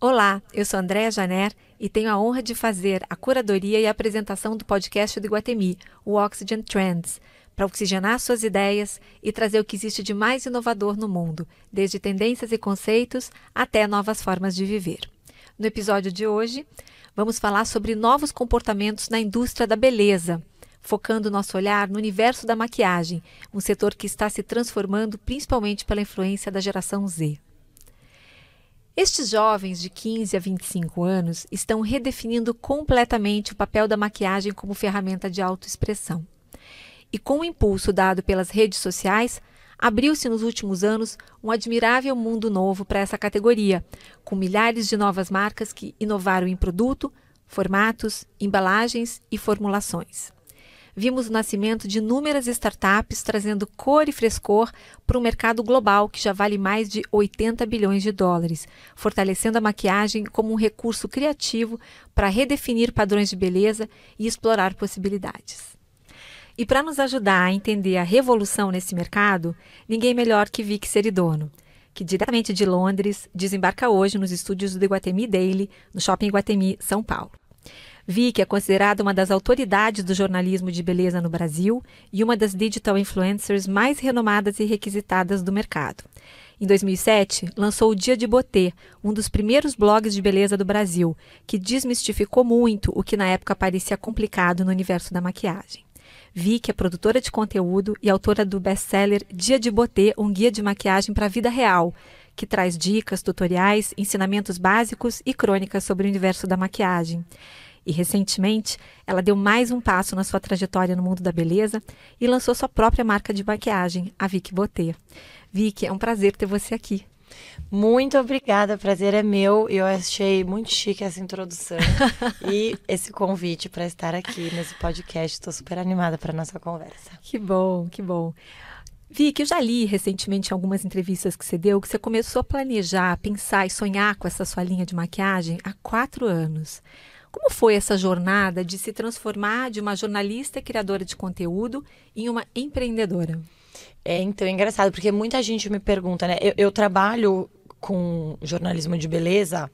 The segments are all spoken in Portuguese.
Olá, eu sou Andréa Janer e tenho a honra de fazer a curadoria e a apresentação do podcast do Iguatemi, o Oxygen Trends, para oxigenar suas ideias e trazer o que existe de mais inovador no mundo, desde tendências e conceitos até novas formas de viver. No episódio de hoje, vamos falar sobre novos comportamentos na indústria da beleza, focando nosso olhar no universo da maquiagem, um setor que está se transformando principalmente pela influência da geração Z. Estes jovens de 15 a 25 anos estão redefinindo completamente o papel da maquiagem como ferramenta de autoexpressão. E com o impulso dado pelas redes sociais, abriu-se nos últimos anos um admirável mundo novo para essa categoria, com milhares de novas marcas que inovaram em produto, formatos, embalagens e formulações vimos o nascimento de inúmeras startups trazendo cor e frescor para um mercado global que já vale mais de 80 bilhões de dólares, fortalecendo a maquiagem como um recurso criativo para redefinir padrões de beleza e explorar possibilidades. E para nos ajudar a entender a revolução nesse mercado, ninguém melhor que Vic Seridono, que diretamente de Londres desembarca hoje nos estúdios do Iguatemi Daily, no Shopping Iguatemi, São Paulo. Vicky é considerada uma das autoridades do jornalismo de beleza no Brasil e uma das digital influencers mais renomadas e requisitadas do mercado. Em 2007, lançou o Dia de Botê, um dos primeiros blogs de beleza do Brasil, que desmistificou muito o que na época parecia complicado no universo da maquiagem. Vicky é produtora de conteúdo e autora do best-seller Dia de Botê, um guia de maquiagem para a vida real, que traz dicas, tutoriais, ensinamentos básicos e crônicas sobre o universo da maquiagem. E recentemente, ela deu mais um passo na sua trajetória no mundo da beleza e lançou sua própria marca de maquiagem, a Vicky Botê. Vicky, é um prazer ter você aqui. Muito obrigada, prazer é meu. Eu achei muito chique essa introdução e esse convite para estar aqui nesse podcast. Estou super animada para nossa conversa. Que bom, que bom. Vicky, eu já li recentemente em algumas entrevistas que você deu que você começou a planejar, pensar e sonhar com essa sua linha de maquiagem há quatro anos. Como foi essa jornada de se transformar de uma jornalista criadora de conteúdo em uma empreendedora? É, então, é engraçado, porque muita gente me pergunta, né? Eu, eu trabalho com jornalismo de beleza,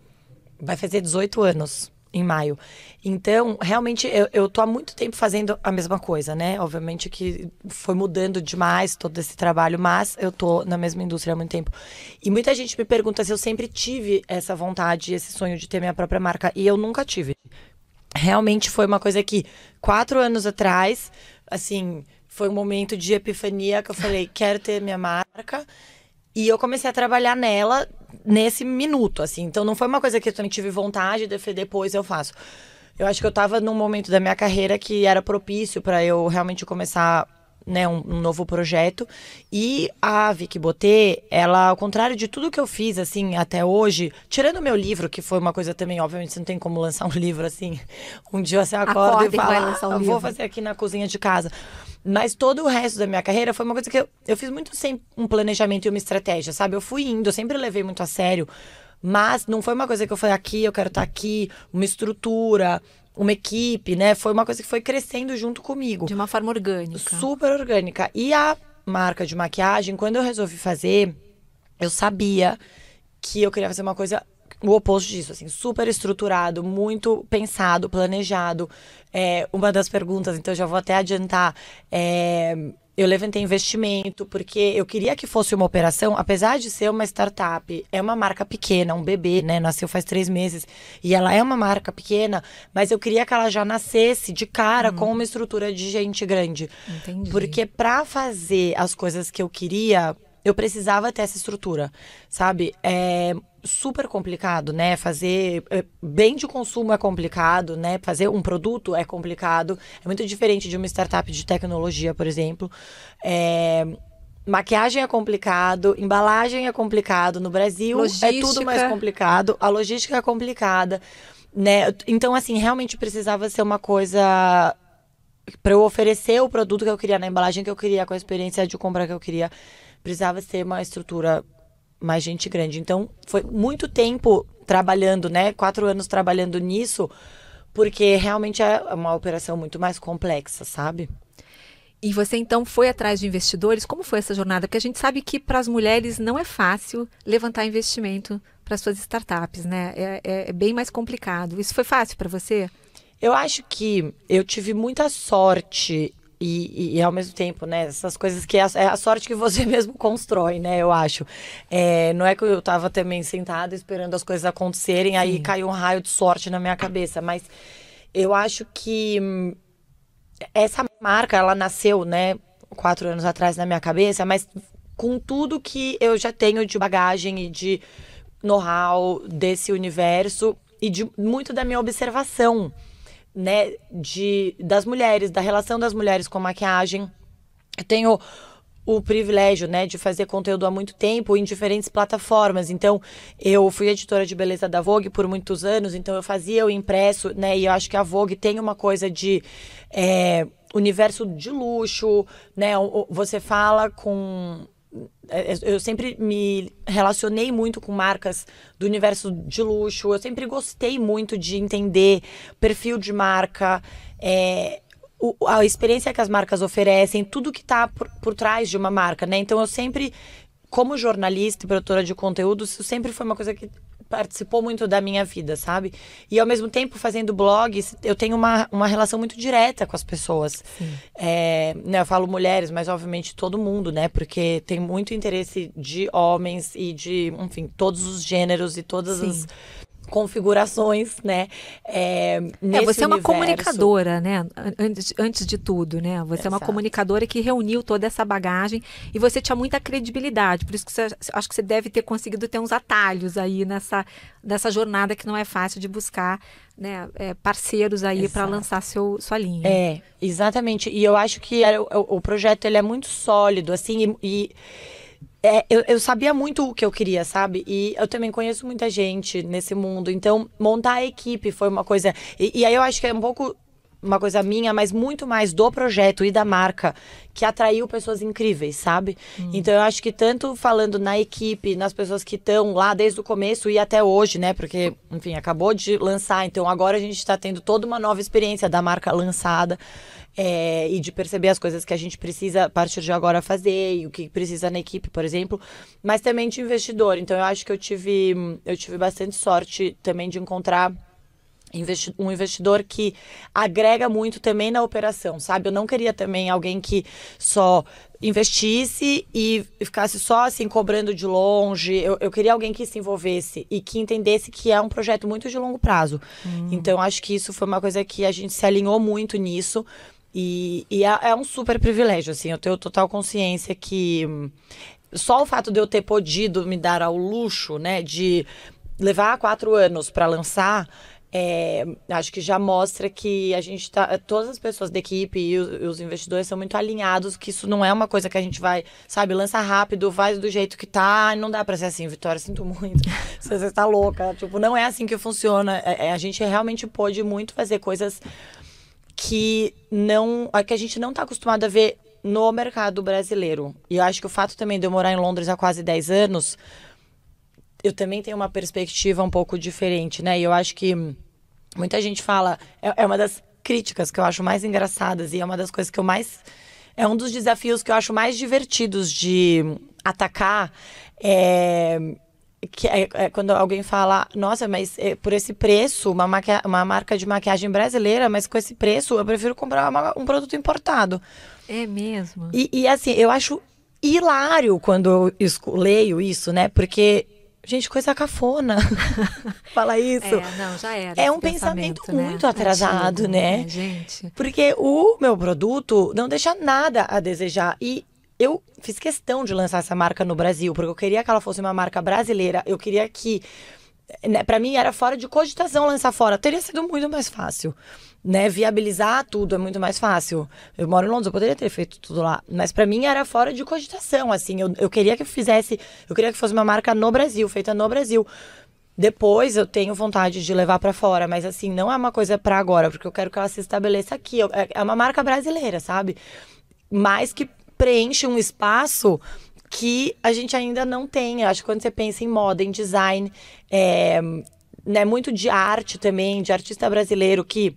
vai fazer 18 anos em maio. Então, realmente, eu, eu tô há muito tempo fazendo a mesma coisa, né? Obviamente que foi mudando demais todo esse trabalho, mas eu tô na mesma indústria há muito tempo. E muita gente me pergunta se eu sempre tive essa vontade, esse sonho de ter minha própria marca, e eu nunca tive. Realmente foi uma coisa que, quatro anos atrás, assim, foi um momento de epifania que eu falei, quero ter minha marca. E eu comecei a trabalhar nela nesse minuto, assim. Então não foi uma coisa que eu também tive vontade de depois eu faço. Eu acho que eu tava num momento da minha carreira que era propício para eu realmente começar né, um, um, novo projeto. E a Vicky Botê, ela, ao contrário de tudo que eu fiz, assim, até hoje, tirando o meu livro, que foi uma coisa também, obviamente, você não tem como lançar um livro assim. Um dia você acorda, acorda e fala, ah, um vou fazer aqui na cozinha de casa. Mas todo o resto da minha carreira foi uma coisa que eu, eu fiz muito sem um planejamento e uma estratégia, sabe? Eu fui indo, eu sempre levei muito a sério. Mas não foi uma coisa que eu falei aqui, eu quero estar tá aqui, uma estrutura, uma equipe, né? Foi uma coisa que foi crescendo junto comigo. De uma forma orgânica. Super orgânica. E a marca de maquiagem, quando eu resolvi fazer, eu sabia que eu queria fazer uma coisa o oposto disso, assim, super estruturado, muito pensado, planejado. É, uma das perguntas, então já vou até adiantar, é, eu levantei investimento porque eu queria que fosse uma operação, apesar de ser uma startup, é uma marca pequena, um bebê, né? Nasceu faz três meses e ela é uma marca pequena, mas eu queria que ela já nascesse de cara hum. com uma estrutura de gente grande. Entendi. Porque para fazer as coisas que eu queria, eu precisava ter essa estrutura, sabe? É super complicado, né? Fazer é, bem de consumo é complicado, né? Fazer um produto é complicado. É muito diferente de uma startup de tecnologia, por exemplo. É, maquiagem é complicado, embalagem é complicado. No Brasil logística. é tudo mais complicado. A logística é complicada, né? Então, assim, realmente precisava ser uma coisa para eu oferecer o produto que eu queria na embalagem que eu queria, com a experiência de compra que eu queria precisava ser uma estrutura mais gente grande. Então, foi muito tempo trabalhando, né? Quatro anos trabalhando nisso, porque realmente é uma operação muito mais complexa, sabe? E você então foi atrás de investidores? Como foi essa jornada? Porque a gente sabe que para as mulheres não é fácil levantar investimento para suas startups, né? É, é, é, bem mais complicado. Isso foi fácil para você? Eu acho que eu tive muita sorte e, e, e, ao mesmo tempo, né, essas coisas que é a, é a, sorte que você mesmo constrói, né, eu acho. É, não é que eu estava também sentada esperando as coisas acontecerem, Sim. aí caiu um raio de sorte na minha cabeça, mas eu acho que hum, essa marca, ela nasceu, né, quatro anos atrás na minha cabeça, mas com tudo que eu já tenho de bagagem e de know-how desse universo e de muito da minha observação né, de, das mulheres, da relação das mulheres com maquiagem. Eu tenho o privilégio, né, de fazer conteúdo há muito tempo em diferentes plataformas. Então, eu fui editora de beleza da Vogue por muitos anos, então eu fazia o impresso, né, e eu acho que a Vogue tem uma coisa de é, universo de luxo, né, você fala com eu sempre me relacionei muito com marcas do universo de luxo. Eu sempre gostei muito de entender perfil de marca, é, o, a experiência que as marcas oferecem, tudo que está por, por trás de uma marca, né? Então eu sempre, como jornalista e produtora de conteúdo, isso sempre foi uma coisa que participou muito da minha vida, sabe? E ao mesmo tempo, fazendo blogs, eu tenho uma, uma relação muito direta com as pessoas. É, né, eu falo mulheres, mas obviamente todo mundo, né? Porque tem muito interesse de homens e de, enfim, todos os gêneros e todas Sim. as configurações, né? É, é você é uma comunicadora, né? Antes, antes de tudo, né? Você Exato. é uma comunicadora que reuniu toda essa bagagem e você tinha muita credibilidade. Por isso que você, acho que você deve ter conseguido ter uns atalhos aí nessa, nessa jornada que não é fácil de buscar. Né, é, parceiros aí para lançar seu, sua linha. É, exatamente. E eu acho que era, o, o projeto ele é muito sólido, assim, e, e é, eu, eu, sabia muito o que eu queria, sabe? E eu também conheço muita gente nesse mundo. Então, montar a equipe foi uma coisa. E, e aí eu acho que é um pouco uma coisa minha, mas muito mais do projeto e da marca que atraiu pessoas incríveis, sabe? Hum. Então eu acho que tanto falando na equipe, nas pessoas que estão lá desde o começo e até hoje, né? Porque, enfim, acabou de lançar, então agora a gente está tendo toda uma nova experiência da marca lançada é, e de perceber as coisas que a gente precisa a partir de agora fazer e o que precisa na equipe, por exemplo, mas também de investidor. Então eu acho que eu tive, eu tive bastante sorte também de encontrar um investidor que agrega muito também na operação, sabe? Eu não queria também alguém que só investisse e ficasse só assim cobrando de longe. Eu, eu queria alguém que se envolvesse e que entendesse que é um projeto muito de longo prazo. Hum. Então acho que isso foi uma coisa que a gente se alinhou muito nisso. E, e é, é, um super privilégio, assim, eu tenho total consciência que só o fato de eu ter podido me dar ao luxo, né, de levar quatro anos para lançar, é, acho que já mostra que a gente tá. Todas as pessoas da equipe e os, os, investidores são muito alinhados, que isso não é uma coisa que a gente vai, sabe, lança rápido, faz do jeito que tá. Não dá pra ser assim, Vitória, sinto muito. Você está louca. Tipo, não é assim que funciona. É, é, a gente realmente pôde muito fazer coisas que não que a gente não está acostumado a ver no mercado brasileiro. E eu acho que o fato também de eu morar em Londres há quase 10 anos, eu também tenho uma perspectiva um pouco diferente, né? E eu acho que muita gente fala, é, é uma das críticas que eu acho mais engraçadas e é uma das coisas que eu mais é um dos desafios que eu acho mais divertidos de atacar é, que é, é, quando alguém fala, nossa, mas é, por esse preço, uma, uma marca de maquiagem brasileira, mas com esse preço eu prefiro comprar uma, um produto importado. É mesmo? E, e, assim, eu acho hilário quando eu leio isso, né? Porque, gente, coisa cafona. Fala isso. É, não, já era. É um pensamento, pensamento né? muito atrasado, Antigo, né? né? Gente. Porque o meu produto não deixa nada a desejar. E eu fiz questão de lançar essa marca no Brasil, porque eu queria que ela fosse uma marca brasileira. Eu queria que. Né, para mim era fora de cogitação lançar fora. Teria sido muito mais fácil. Né, viabilizar tudo é muito mais fácil. Eu moro em Londres, eu poderia ter feito tudo lá. Mas para mim era fora de cogitação, assim. Eu, eu queria que fizesse. Eu queria que fosse uma marca no Brasil, feita no Brasil. Depois eu tenho vontade de levar para fora, mas assim, não é uma coisa para agora, porque eu quero que ela se estabeleça aqui. É, é uma marca brasileira, sabe? Mais que preenche um espaço que a gente ainda não tem. Eu acho que quando você pensa em moda, em design, é, né, muito de arte também, de artista brasileiro que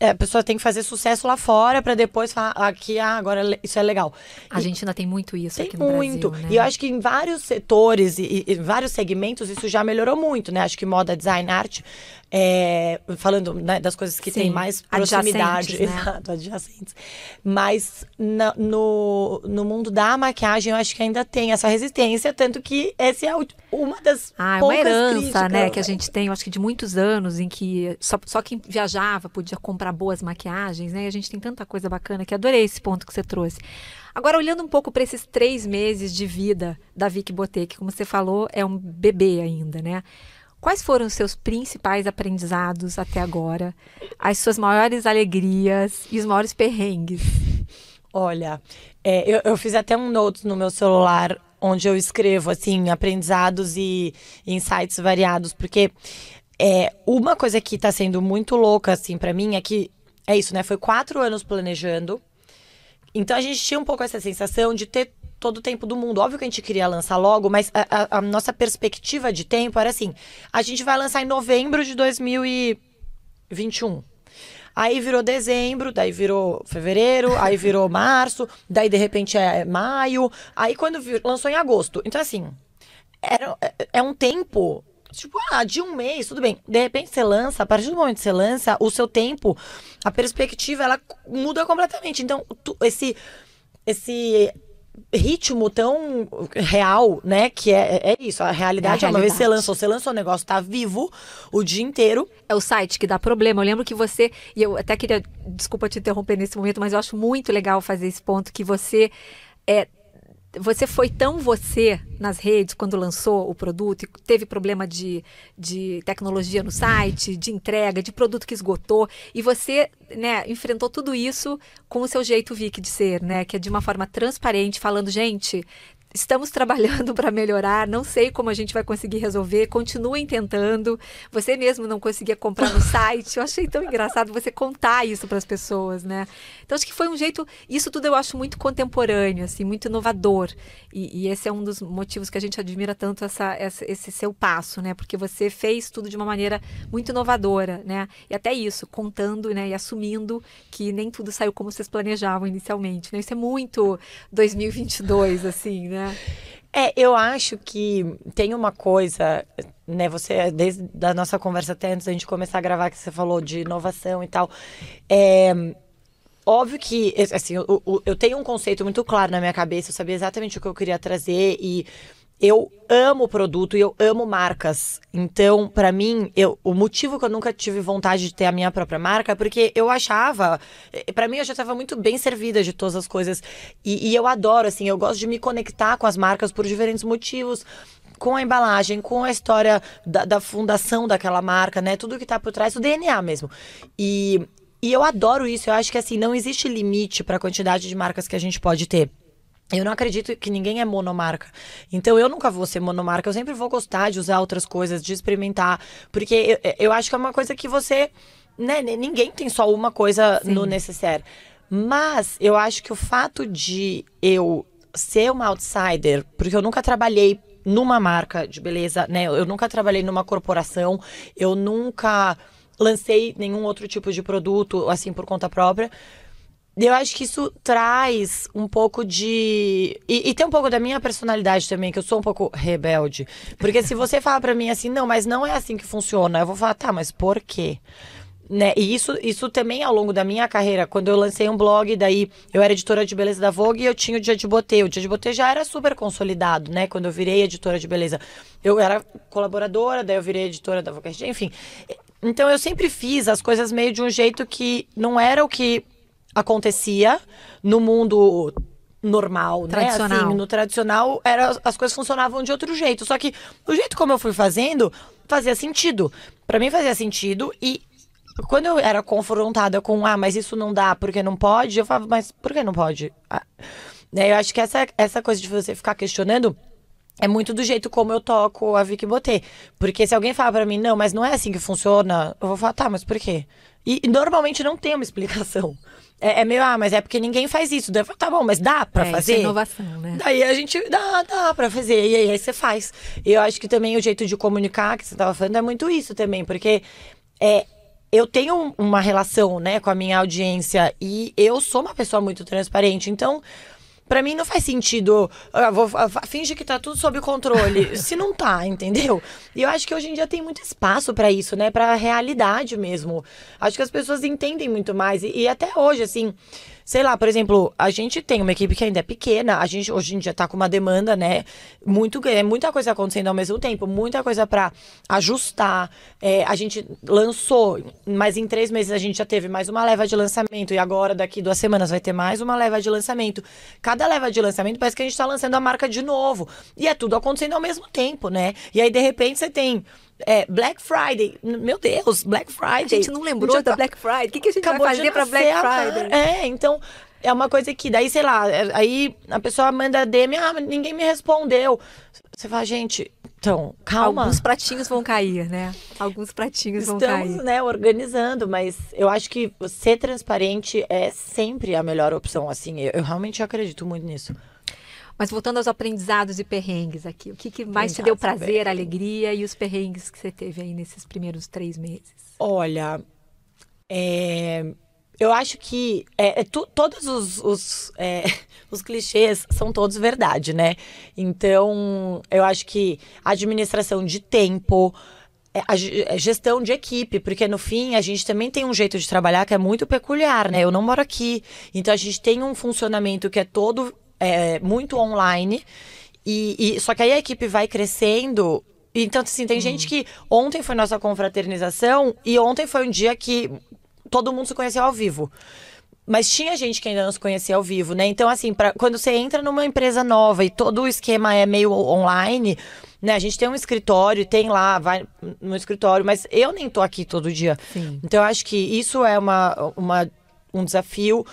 a pessoa tem que fazer sucesso lá fora para depois falar aqui, ah, agora isso é legal. A e gente ainda tem muito isso tem aqui no muito. Brasil, né? E eu acho que em vários setores e, e, vários segmentos isso já melhorou muito, né? Acho que moda, design, arte, é, falando né, das coisas que têm mais proximidade, adjacentes, né? exato, adjacentes. Mas na, no, no mundo da maquiagem, eu acho que ainda tem essa resistência, tanto que essa é uma das ah, é poucas uma herança, críticas. né, que a gente tem, eu acho que de muitos anos em que só, só quem viajava podia comprar boas maquiagens, né? A gente tem tanta coisa bacana que adorei esse ponto que você trouxe. Agora, olhando um pouco para esses três meses de vida da Vicky Botec, como você falou, é um bebê ainda, né? Quais foram os seus principais aprendizados até agora? As suas maiores alegrias e os maiores perrengues? Olha, é, eu, eu, fiz até um note no meu celular onde eu escrevo assim aprendizados e insights variados, porque é uma coisa que está sendo muito louca assim para mim é que é isso, né? Foi quatro anos planejando. Então a gente tinha um pouco essa sensação de ter todo o tempo do mundo. Óbvio que a gente queria lançar logo, mas a, a, a nossa perspectiva de tempo era assim: a gente vai lançar em novembro de 2021. Aí virou dezembro, daí virou fevereiro, aí virou março, daí de repente é maio, aí quando vir, lançou em agosto. Então, assim, era, é, é um tempo Tipo, ah, de um mês, tudo bem. De repente você lança, a partir do momento que você lança, o seu tempo, a perspectiva, ela muda completamente. Então, tu, esse, esse ritmo tão real, né? Que é, é isso. A realidade é, a uma vez você lançou, você lançou o negócio, tá vivo o dia inteiro. É o site que dá problema. Eu lembro que você. E eu até queria. Desculpa te interromper nesse momento, mas eu acho muito legal fazer esse ponto que você. É, você foi tão você nas redes quando lançou o produto e teve problema de, de tecnologia no site, de entrega, de produto que esgotou, e você né, enfrentou tudo isso com o seu jeito Vic de ser, né? Que é de uma forma transparente, falando, gente, Estamos trabalhando para melhorar, não sei como a gente vai conseguir resolver, continuem tentando. Você mesmo não conseguia comprar no site. Eu achei tão engraçado você contar isso para as pessoas, né? Então acho que foi um jeito, isso tudo eu acho muito contemporâneo, assim, muito inovador. E, e esse é um dos motivos que a gente admira tanto essa, essa, esse seu passo, né? Porque você fez tudo de uma maneira muito inovadora, né? E até isso, contando, né, e assumindo que nem tudo saiu como vocês planejavam inicialmente, né? Isso é muito 2022 assim, né? É, eu acho que tem uma coisa, né? Você, desde a nossa conversa até antes da gente começar a gravar, que você falou de inovação e tal. É, óbvio que, assim, eu, eu tenho um conceito muito claro na minha cabeça, eu sabia exatamente o que eu queria trazer e eu amo produto e eu amo marcas. Então, para mim, eu, o motivo que eu nunca tive vontade de ter a minha própria marca é porque eu achava, eh, para mim eu já estava muito bem servida de todas as coisas e, e eu adoro assim, eu gosto de me conectar com as marcas por diferentes motivos com a embalagem, com a história da, da, fundação daquela marca, né? Tudo que tá por trás, o DNA mesmo. E, e eu adoro isso. Eu acho que assim, não existe limite para a quantidade de marcas que a gente pode ter. Eu não acredito que ninguém é monomarca. Então eu nunca vou ser monomarca. Eu sempre vou gostar de usar outras coisas, de experimentar. Porque eu, eu acho que é uma coisa que você. Né, ninguém tem só uma coisa Sim. no necessaire. Mas eu acho que o fato de eu ser uma outsider, porque eu nunca trabalhei numa marca de beleza, né? Eu nunca trabalhei numa corporação, eu nunca lancei nenhum outro tipo de produto assim por conta própria eu acho que isso traz um pouco de. E, e, tem um pouco da minha personalidade também, que eu sou um pouco rebelde. Porque se você falar para mim assim, não, mas não é assim que funciona, eu vou falar, tá, mas por quê? Né? E isso, isso também ao longo da minha carreira, quando eu lancei um blog, daí eu era editora de beleza da Vogue e eu tinha o Dia de Botê. O Dia de Botê já era super consolidado, né? Quando eu virei editora de beleza. Eu era colaboradora, daí eu virei editora da Vogue, enfim. Então eu sempre fiz as coisas meio de um jeito que não era o que acontecia no mundo normal, tradicional. né? Assim, no tradicional, era, as coisas funcionavam de outro jeito. Só que o jeito como eu fui fazendo fazia sentido. para mim fazia sentido e quando eu era confrontada com, ah, mas isso não dá porque não pode, eu falava, mas por que não pode? Ah, né? Eu acho que essa, essa coisa de você ficar questionando é muito do jeito como eu toco a Vicky Botê. Porque se alguém falar para mim, não, mas não é assim que funciona, eu vou falar, tá, mas por quê? E, e normalmente não tem uma explicação. É, é, meio, ah, mas é porque ninguém faz isso. Daí eu falo, tá bom, mas dá pra é, fazer? Isso é inovação, né? Daí a gente, dá, dá pra fazer. E aí, aí você faz. E eu acho que também o jeito de comunicar que você tava falando é muito isso também, porque é, eu tenho uma relação, né, com a minha audiência e eu sou uma pessoa muito transparente. Então, Pra mim não faz sentido. Ah, vou, finge que tá tudo sob controle. se não tá, entendeu? E eu acho que hoje em dia tem muito espaço para isso, né? Pra realidade mesmo. Acho que as pessoas entendem muito mais. E, e até hoje, assim sei lá, por exemplo, a gente tem uma equipe que ainda é pequena, a gente hoje em dia tá com uma demanda, né, muito é muita coisa acontecendo ao mesmo tempo, muita coisa para ajustar. É, a gente lançou, mas em três meses a gente já teve mais uma leva de lançamento e agora daqui duas semanas vai ter mais uma leva de lançamento. Cada leva de lançamento parece que a gente tá lançando a marca de novo e é tudo acontecendo ao mesmo tempo, né? E aí de repente você tem é, Black Friday. Meu Deus, Black Friday. A gente não lembrou da tá... Black Friday. O que, que a gente Acabou vai fazer pra Black Friday? É, então. É uma coisa que, daí, sei lá, é, aí a pessoa manda DM, ah, ninguém me respondeu. Você fala, gente, então, calma. Alguns pratinhos vão cair, né? Alguns pratinhos Estamos, vão cair. Estamos, né, organizando, mas eu acho que ser transparente é sempre a melhor opção, assim. Eu, eu realmente acredito muito nisso. Mas voltando aos aprendizados e perrengues aqui, o que, que mais te deu prazer, alegria e os perrengues que você teve aí nesses primeiros três meses? Olha, é, eu acho que é, é tu, todos os, os, é, os, clichês são todos verdade, né? Então, eu acho que administração de tempo, é, a é, gestão de equipe, porque no fim a gente também tem um jeito de trabalhar que é muito peculiar, né? Eu não moro aqui, então a gente tem um funcionamento que é todo é, muito online. E, e, só que aí a equipe vai crescendo. Então, assim, tem gente que ontem foi nossa confraternização e ontem foi um dia que todo mundo se conheceu ao vivo. Mas tinha gente que ainda não se conhecia ao vivo, né? Então, assim, pra, quando você entra numa empresa nova e todo o esquema é meio online, né? A gente tem um escritório, tem lá, vai no escritório, mas eu nem tô aqui todo dia. Sim. Então, eu acho que isso é uma, uma, um desafio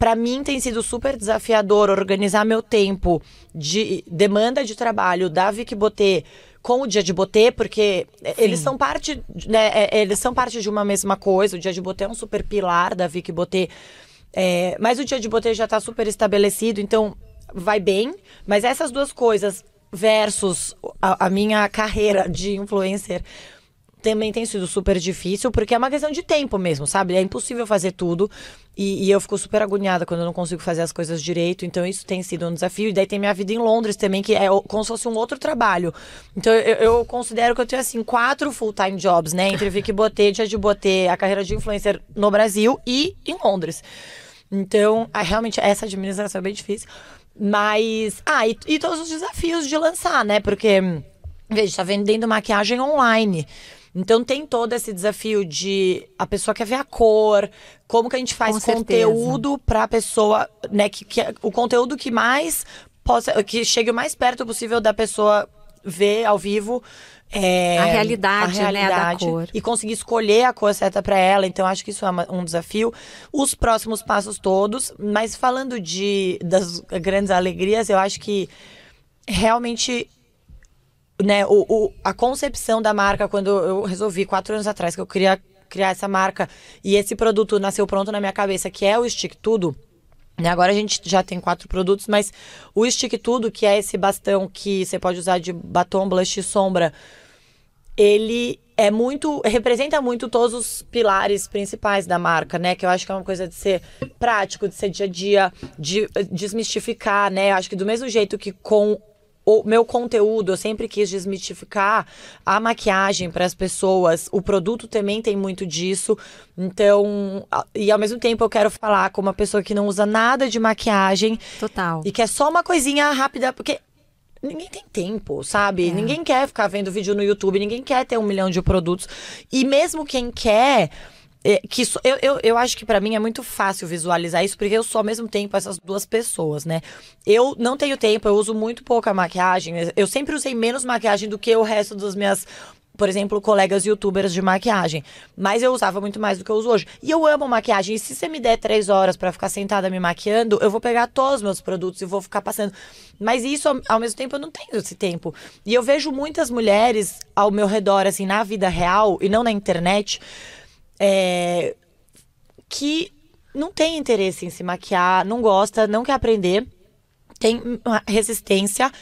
para mim tem sido super desafiador organizar meu tempo de demanda de trabalho da Vic Botê com o dia de botê, porque Sim. eles são parte, né, é, eles são parte de uma mesma coisa. O dia de botê é um super pilar da Vic Botê. É, mas o dia de botê já está super estabelecido, então vai bem. Mas essas duas coisas versus a, a minha carreira de influencer também tem sido super difícil, porque é uma questão de tempo mesmo, sabe? É impossível fazer tudo. E, e, eu fico super agoniada quando eu não consigo fazer as coisas direito. Então, isso tem sido um desafio. E daí tem minha vida em Londres também, que é como se fosse um outro trabalho. Então, eu, eu considero que eu tenho, assim, quatro full-time jobs, né? Entre Vicky Botê, Dia de Botê, a carreira de influencer no Brasil e em Londres. Então, realmente, essa administração é bem difícil. Mas. Ah, e, e todos os desafios de lançar, né? Porque, veja, tá vendendo maquiagem online. Então tem todo esse desafio de a pessoa quer ver a cor, como que a gente faz Com conteúdo para a pessoa, né, que, que o conteúdo que mais possa, que chegue o mais perto possível da pessoa ver ao vivo é, a realidade, a realidade né, da cor. E conseguir escolher a cor certa para ela. Então, acho que isso é um desafio. Os próximos passos todos. Mas falando de das grandes alegrias, eu acho que realmente né, o, o, a concepção da marca, quando eu resolvi quatro anos atrás que eu queria criar essa marca e esse produto nasceu pronto na minha cabeça, que é o Stick Tudo. Né, agora a gente já tem quatro produtos, mas o Stick Tudo, que é esse bastão que você pode usar de batom, blush e sombra, ele é muito. representa muito todos os pilares principais da marca, né? Que eu acho que é uma coisa de ser prático, de ser dia a dia, de desmistificar, né? Eu acho que do mesmo jeito que com o meu conteúdo, eu sempre quis desmitificar a maquiagem para as pessoas. O produto também tem muito disso. Então, e ao mesmo tempo eu quero falar com uma pessoa que não usa nada de maquiagem. Total. E que é só uma coisinha rápida, porque ninguém tem tempo, sabe? É. Ninguém quer ficar vendo vídeo no YouTube, ninguém quer ter um milhão de produtos. E mesmo quem quer é, que eu, eu, eu acho que para mim é muito fácil visualizar isso, porque eu sou ao mesmo tempo essas duas pessoas, né? Eu não tenho tempo, eu uso muito pouca maquiagem. Eu sempre usei menos maquiagem do que o resto das minhas por exemplo, colegas youtubers de maquiagem. Mas eu usava muito mais do que eu uso hoje. E eu amo maquiagem. E se você me der três horas para ficar sentada me maquiando, eu vou pegar todos os meus produtos e vou ficar passando. Mas isso, ao mesmo tempo, eu não tenho esse tempo. E eu vejo muitas mulheres ao meu redor, assim, na vida real e não na internet é, que não tem interesse em se maquiar, não gosta, não quer aprender, tem resistência,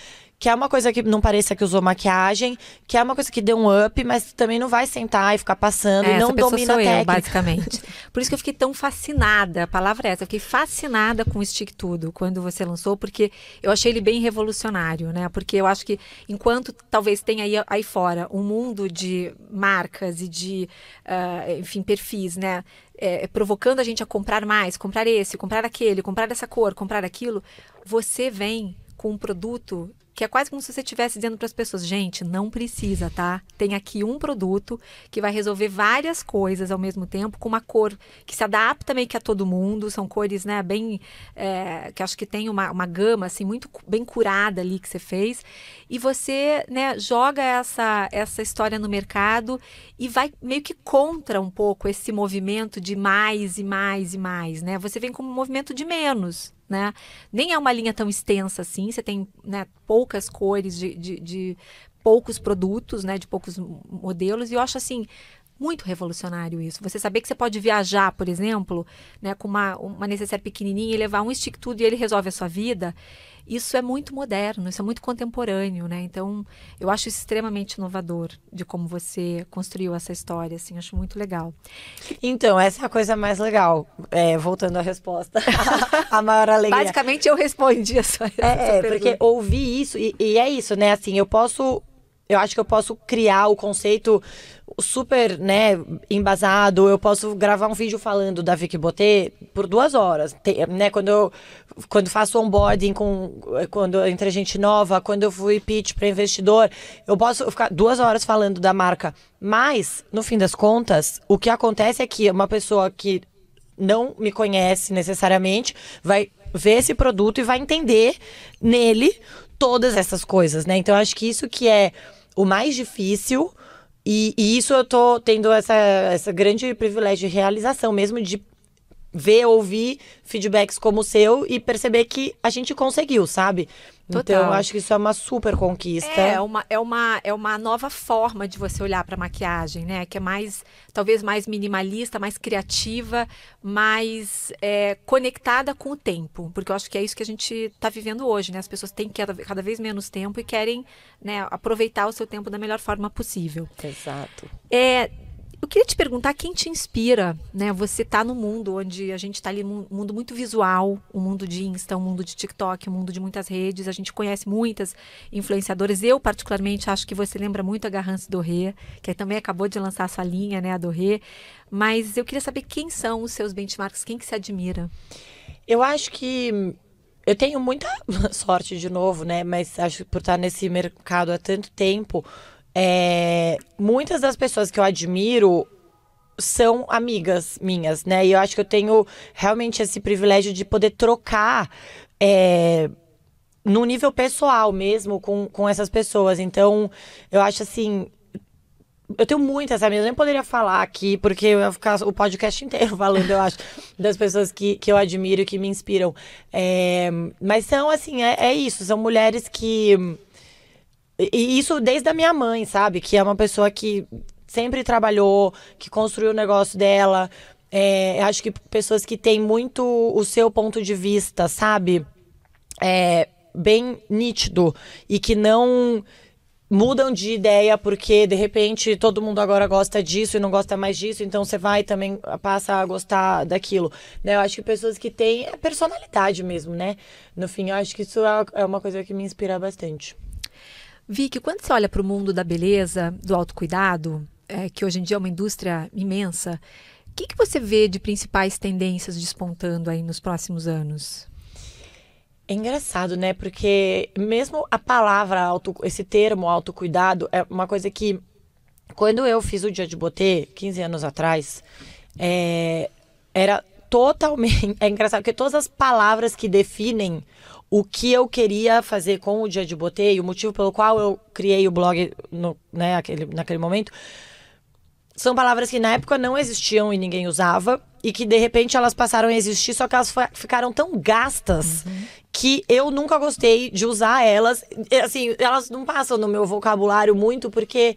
que é uma coisa que não pareça que usou maquiagem, que é uma coisa que deu um up, mas também não vai sentar e ficar passando É, e não domina sou a eu, técnica. basicamente. Por isso que eu fiquei tão fascinada, a palavra é essa, eu fiquei fascinada com o Stick Tudo quando você lançou, porque eu achei ele bem revolucionário, né? Porque eu acho que enquanto talvez tenha aí, aí fora um mundo de marcas e de, ah, enfim, perfis, né? É, provocando a gente a comprar mais, comprar esse, comprar aquele, comprar essa cor, comprar aquilo, você vem com um produto que é quase como se você estivesse dizendo para as pessoas, gente, não precisa, tá? Tem aqui um produto que vai resolver várias coisas ao mesmo tempo, com uma cor que se adapta meio que a todo mundo, são cores, né, bem, é, que acho que tem uma, uma gama, assim, muito bem curada ali que você fez, e você, né, joga essa, essa história no mercado e vai meio que contra um pouco esse movimento de mais e mais e mais, né? Você vem com um movimento de menos, né? Nem é uma linha tão extensa assim, você tem né, poucas cores de, de, de poucos produtos, né? De poucos modelos, e eu acho assim. Muito revolucionário isso. Você saber que você pode viajar, por exemplo, né, com uma, uma necessaire pequenininha e levar um stick tudo e ele resolve a sua vida. Isso é muito moderno, isso é muito contemporâneo, né? Então, eu acho extremamente inovador de como você construiu essa história, assim, acho muito legal. Então, essa é a coisa mais legal. É, voltando à resposta. a maior alegria. Basicamente, eu respondi a sua, É, é, porque ouvir isso, e, e é isso, né? Assim, eu posso. Eu acho que eu posso criar o conceito super, né, embasado. Eu posso gravar um vídeo falando da Vicky Botê por duas horas. Tem- né, quando eu quando faço onboarding com quando entra gente nova, quando eu fui pitch para investidor, eu posso ficar duas horas falando da marca. Mas, no fim das contas, o que acontece é que uma pessoa que não me conhece necessariamente, vai ver esse produto e vai entender nele todas essas coisas, né? Então, acho que isso que é o mais difícil. E, e isso eu tô tendo essa, essa grande privilégio de realização mesmo, de ver, ouvir feedbacks como o seu e perceber que a gente conseguiu, sabe? Então, Total. eu acho que isso é uma super conquista. É uma, é, uma, é uma nova forma de você olhar para maquiagem, né? Que é mais, talvez mais minimalista, mais criativa, mais é, conectada com o tempo. Porque eu acho que é isso que a gente está vivendo hoje, né? As pessoas têm cada, cada vez menos tempo e querem né, aproveitar o seu tempo da melhor forma possível. Exato. É, eu queria te perguntar quem te inspira, né? Você tá no mundo onde a gente está ali num mundo muito visual, um mundo de Insta, um mundo de TikTok, um mundo de muitas redes. A gente conhece muitas influenciadoras. Eu, particularmente, acho que você lembra muito a Garrance Doré, que também acabou de lançar a sua linha, né? A Doré. Mas eu queria saber quem são os seus benchmarks, quem que se admira. Eu acho que eu tenho muita sorte de novo, né? Mas acho que por estar nesse mercado há tanto tempo, é, muitas das pessoas que eu admiro são amigas minhas, né? E eu acho que eu tenho realmente esse privilégio de poder trocar é, no nível pessoal mesmo com, com essas pessoas. Então, eu acho assim. Eu tenho muitas amigas, eu nem poderia falar aqui, porque eu ia ficar o podcast inteiro falando, eu acho, das pessoas que, que eu admiro e que me inspiram. É, mas são, assim, é, é isso, são mulheres que. E isso desde a minha mãe, sabe? Que é uma pessoa que sempre trabalhou, que construiu o negócio dela. É, acho que pessoas que têm muito o seu ponto de vista, sabe? É, bem nítido. E que não mudam de ideia porque de repente todo mundo agora gosta disso e não gosta mais disso, então você vai também passa a gostar daquilo. Né? Eu acho que pessoas que têm é personalidade mesmo, né? No fim, eu acho que isso é é uma coisa que me inspira bastante. Vicky, quando você olha para o mundo da beleza, do autocuidado, é, que hoje em dia é uma indústria imensa, o que, que você vê de principais tendências despontando aí nos próximos anos? É engraçado, né? Porque mesmo a palavra, auto, esse termo autocuidado, é uma coisa que. Quando eu fiz o Dia de Botê, 15 anos atrás, é, era totalmente. É engraçado, porque todas as palavras que definem o que eu queria fazer com o Dia de Botê e o motivo pelo qual eu criei o blog no, né, aquele, naquele momento, são palavras que na época não existiam e ninguém usava, e que de repente elas passaram a existir, só que elas ficaram tão gastas que eu nunca gostei de usar elas. Assim, elas não passam no meu vocabulário muito, porque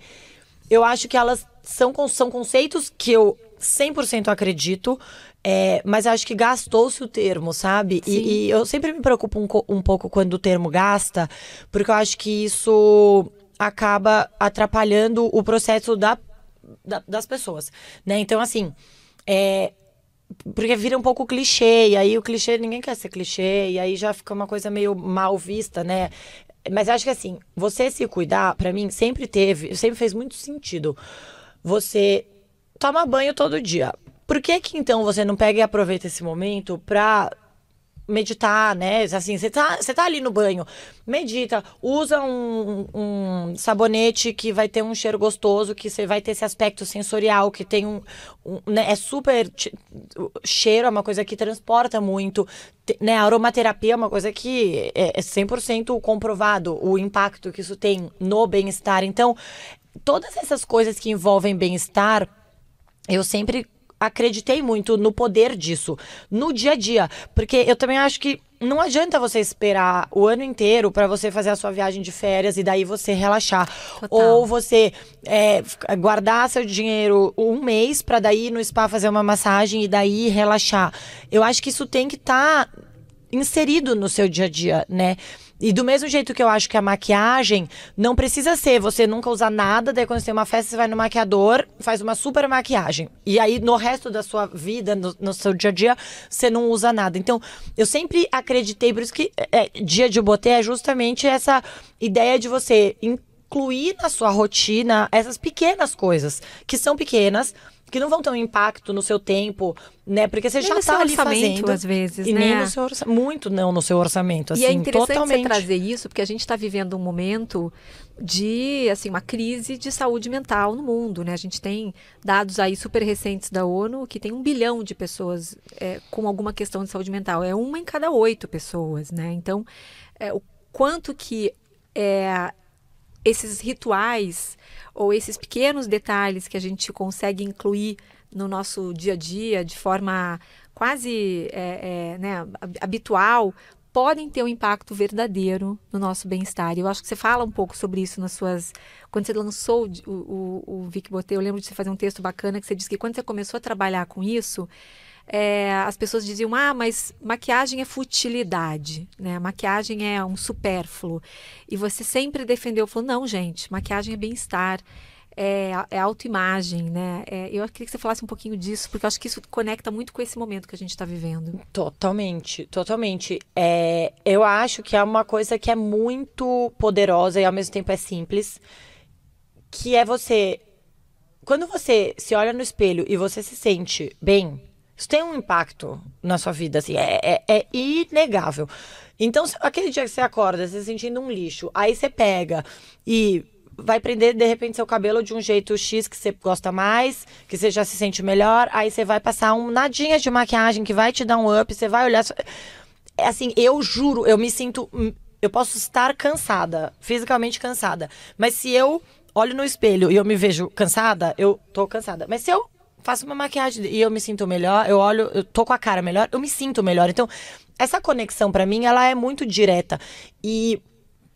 eu acho que elas são, são conceitos que eu 100% acredito, é, mas acho que gastou-se o termo, sabe? E, e, eu sempre me preocupo um, um pouco quando o termo gasta, porque eu acho que isso acaba atrapalhando o processo da, da das pessoas, né? Então, assim, é, porque vira um pouco clichê, e aí o clichê, ninguém quer ser clichê, e aí já fica uma coisa meio mal vista, né? Mas acho que assim, você se cuidar, para mim, sempre teve, sempre fez muito sentido. Você toma banho todo dia. Por que que então você não pega e aproveita esse momento pra meditar, né? Assim, você tá, você tá ali no banho, medita, usa um, um, sabonete que vai ter um cheiro gostoso, que você vai ter esse aspecto sensorial, que tem um. um né? É super. Cheiro é uma coisa que transporta muito. Né? A aromaterapia é uma coisa que é 100% é comprovado, o impacto que isso tem no bem-estar. Então, todas essas coisas que envolvem bem-estar, eu sempre acreditei muito no poder disso no dia a dia, porque eu também acho que não adianta você esperar o ano inteiro para você fazer a sua viagem de férias e daí você relaxar. Total. Ou você é, guardar seu dinheiro um mês para daí no spa fazer uma massagem e daí relaxar. Eu acho que isso tem que estar tá inserido no seu dia a dia, né? E do mesmo jeito que eu acho que a maquiagem não precisa ser você nunca usar nada, daí quando você tem uma festa, você vai no maquiador, faz uma super maquiagem. E aí no resto da sua vida, no, no seu dia a dia, você não usa nada. Então, eu sempre acreditei, por isso que é, dia de botê é justamente essa ideia de você incluir na sua rotina essas pequenas coisas, que são pequenas, que não vão ter um impacto no seu tempo, né? Porque você nem já está ali fazendo. às vezes, e né? nem no seu orçamento. Muito não no seu orçamento, assim, E é interessante totalmente. você trazer isso, porque a gente está vivendo um momento de, assim, uma crise de saúde mental no mundo, né? A gente tem dados aí super recentes da ONU que tem um bilhão de pessoas é, com alguma questão de saúde mental. É uma em cada oito pessoas, né? Então, é, o quanto que é, esses rituais ou esses pequenos detalhes que a gente consegue incluir no nosso dia a dia de forma quase é, é, né, habitual podem ter um impacto verdadeiro no nosso bem-estar. Eu acho que você fala um pouco sobre isso nas suas. Quando você lançou o, o, o Vic Botê, eu lembro de você fazer um texto bacana que você disse que quando você começou a trabalhar com isso, é, as pessoas diziam: ah, mas maquiagem é futilidade, né? Maquiagem é um supérfluo. E você sempre defendeu, falou: não, gente, maquiagem é bem-estar. É, é autoimagem, né? É, eu queria que você falasse um pouquinho disso, porque eu acho que isso conecta muito com esse momento que a gente está vivendo. Totalmente, totalmente. É, eu acho que é uma coisa que é muito poderosa e ao mesmo tempo é simples, que é você. Quando você se olha no espelho e você se sente bem, isso tem um impacto na sua vida, assim, é, é, é inegável. Então, aquele dia que você acorda se sentindo um lixo, aí você pega e vai prender de repente seu cabelo de um jeito X que você gosta mais, que você já se sente melhor, aí você vai passar um nadinha de maquiagem que vai te dar um up, você vai olhar. É assim, eu juro, eu me sinto. Hum, eu posso estar cansada, fisicamente cansada, mas se eu olho no espelho e eu me vejo cansada, eu tô cansada. Mas se eu faço uma maquiagem e eu me sinto melhor, eu olho, eu tô com a cara melhor, eu me sinto melhor. Então, essa conexão para mim, ela é muito direta. E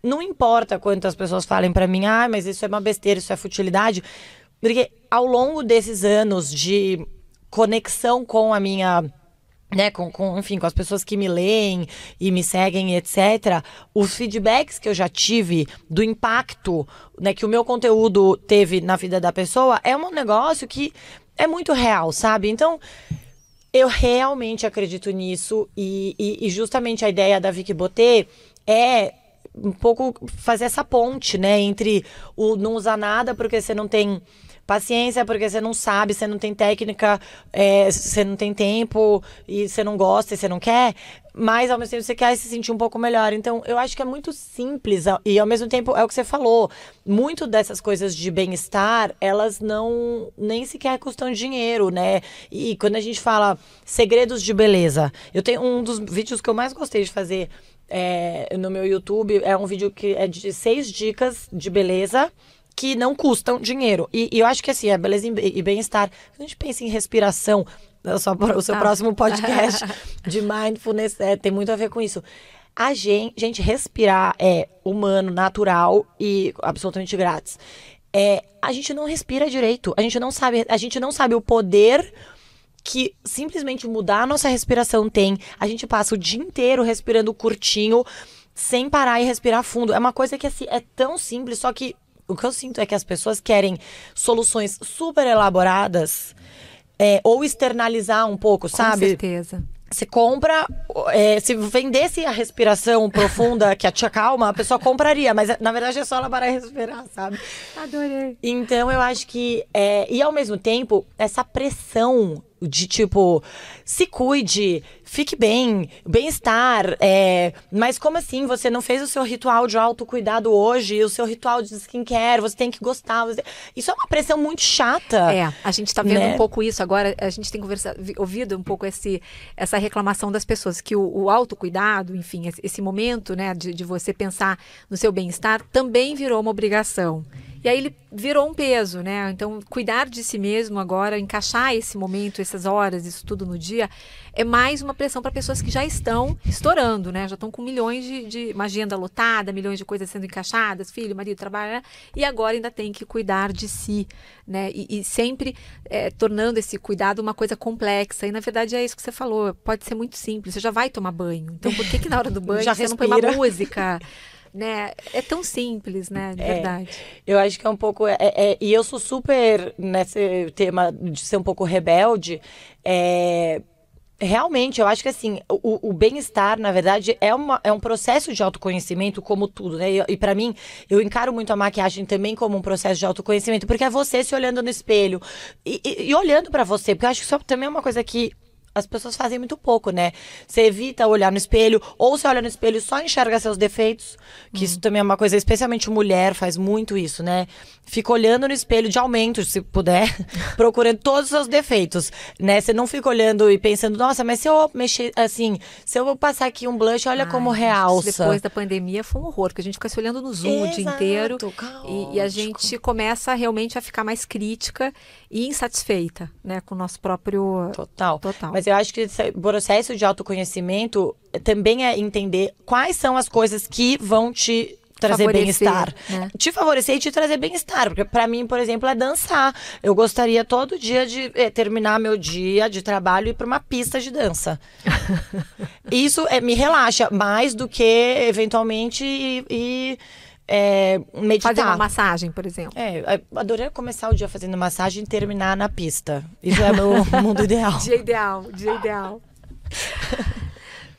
não importa quantas pessoas falem para mim, ah, mas isso é uma besteira, isso é futilidade, porque ao longo desses anos de conexão com a minha né, com, com, enfim, com as pessoas que me leem e me seguem, etc., os feedbacks que eu já tive do impacto né, que o meu conteúdo teve na vida da pessoa é um negócio que é muito real, sabe? Então, eu realmente acredito nisso e, e, e justamente a ideia da Vicky Botê é um pouco fazer essa ponte, né, entre o não usar nada porque você não tem Paciência, porque você não sabe, você não tem técnica, é, você não tem tempo e você não gosta e você não quer, mas ao mesmo tempo você quer se sentir um pouco melhor. Então, eu acho que é muito simples e ao mesmo tempo é o que você falou. Muito dessas coisas de bem-estar, elas não nem sequer custam dinheiro, né? E quando a gente fala segredos de beleza, eu tenho um dos vídeos que eu mais gostei de fazer é, no meu YouTube é um vídeo que é de seis dicas de beleza que não custam dinheiro. E, e eu acho que assim, a beleza e bem-estar, quando a gente pensa em respiração, o seu, o seu ah. próximo podcast de mindfulness é, tem muito a ver com isso. A gente, gente, respirar é humano, natural e absolutamente grátis. é, a gente não respira direito. A gente não sabe, a gente não sabe o poder que simplesmente mudar a nossa respiração tem. A gente passa o dia inteiro respirando curtinho, sem parar e respirar fundo. É uma coisa que assim, é tão simples, só que o que eu sinto é que as pessoas querem soluções super elaboradas é, ou externalizar um pouco, Com sabe? certeza. Você compra. é, se vendesse a respiração profunda que te acalma, a pessoa compraria. Mas na verdade é só ela parar e respirar, sabe? Adorei. Então eu acho que. é, e ao mesmo tempo, essa pressão de tipo, se cuide, fique bem, bem-estar. é, mas como assim? Você não fez o seu ritual de autocuidado hoje, o seu ritual de skincare, você tem que gostar. você- Isso é uma pressão muito chata. É, a gente está vendo Né? um pouco isso agora. A gente tem ouvido um pouco esse, essa reclamação das pessoas que o, o autocuidado, enfim, esse, esse momento, né, de, de você pensar no seu bem-estar, também virou uma obrigação. E aí ele virou um peso, né? Então, cuidar de si mesmo agora, encaixar esse momento, essas horas, isso tudo no dia, é mais uma pressão para pessoas que já estão estourando, né? Já estão com milhões de, de uma agenda lotada, milhões de coisas sendo encaixadas, filho, marido, trabalho, né? e agora ainda tem que cuidar de si, né? E, e sempre é, tornando esse cuidado uma coisa complexa. E na verdade é isso que você falou, pode ser muito simples. Você já vai tomar banho, então por que que na hora do banho Já você não põe uma respira. música? Né? É tão simples, né? De É. verdade. Eu acho que é um pouco. é- é- e eu sou super nesse tema de ser um pouco rebelde. é, Realmente, eu acho que assim, o, o bem-estar, na verdade, é, uma, é um processo de autoconhecimento, como tudo, né? E, e para mim, eu encaro muito a maquiagem também como um processo de autoconhecimento, porque é você se olhando no espelho e, e- e olhando pra você, porque eu acho que isso também é uma coisa que as pessoas fazem muito pouco, né? Você evita olhar no espelho, ou você olha no espelho e só enxerga seus defeitos, que isso também é uma coisa, especialmente mulher faz muito isso, né? Fica olhando no espelho de aumento, se puder, procurando todos os seus defeitos, né? Você não fica olhando e pensando, nossa, mas se eu mexer, assim, se eu passar aqui um blush, olha como Ai, gente, realça. Depois da pandemia foi um horror, porque a gente fica se olhando no Zoom o dia Exato, inteiro. E, e a gente começa realmente a ficar mais crítica e insatisfeita, né? Com o nosso próprio. Total. Total. Mas eu acho que esse processo de autoconhecimento também é entender quais são as coisas que vão te trazer bem-estar. né? Te favorecer e te trazer bem-estar. Porque pra mim, por exemplo, é dançar. Eu gostaria todo dia de eh, terminar meu dia de trabalho e ir pra uma pista de dança. Isso é, me relaxa mais do que, eventualmente, e, e, eh, meditar. Fazer uma massagem, por exemplo. É, adoraria começar o dia fazendo massagem e terminar na pista. Isso é meu mundo ideal. Dia ideal, dia ideal.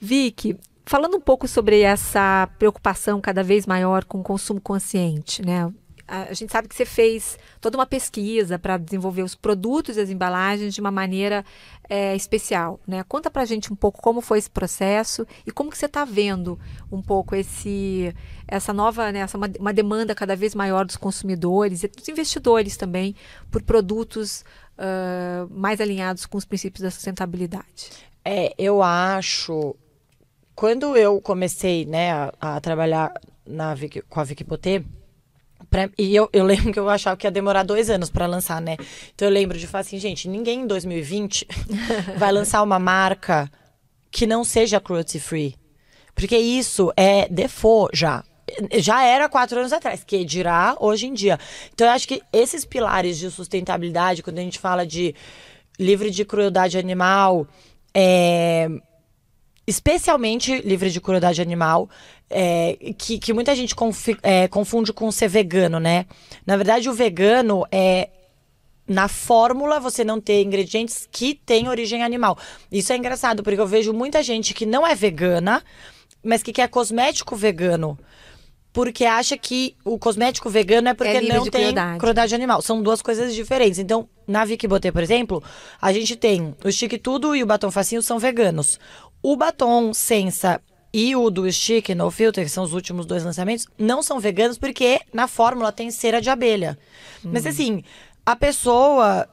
Vicky, falando um pouco sobre essa preocupação cada vez maior com o consumo consciente, né? A a gente sabe que você fez toda uma pesquisa para desenvolver os produtos e as embalagens de uma maneira é, especial, né? Conta pra gente um pouco como foi esse processo e como que você está vendo um pouco esse, essa nova, né, essa uma, uma demanda cada vez maior dos consumidores e dos investidores também por produtos ah, mais alinhados com os princípios da sustentabilidade. É, eu acho. Quando eu comecei, né, a, a trabalhar na com a Vicky Potê, pra- e eu, eu lembro que eu achava que ia demorar dois anos pra lançar, né? Então eu lembro de falar assim, gente, ninguém em 2020 vai lançar uma marca que não seja cruelty free. Porque isso é default já. Já era quatro anos atrás, que dirá hoje em dia. Então eu acho que esses pilares de sustentabilidade, quando a gente fala de livre de crueldade animal, é, especialmente livre de crueldade animal, é, que, que muita gente confi- é, confunde com ser vegano, né? Na verdade, o vegano é na fórmula você não ter ingredientes que têm origem animal. Isso é engraçado, porque eu vejo muita gente que não é vegana, mas que quer cosmético vegano. Porque acha que o cosmético vegano é porque livre não tem crueldade. crueldade animal. São duas coisas diferentes. Então, na Vicky Botê, por exemplo, a gente tem o Chique Tudo e o Batom Facinho são veganos. O Batom Sensa e o do Stick No Filter, que são os últimos dois lançamentos, não são veganos porque na fórmula tem cera de abelha. Mas assim, a pessoa,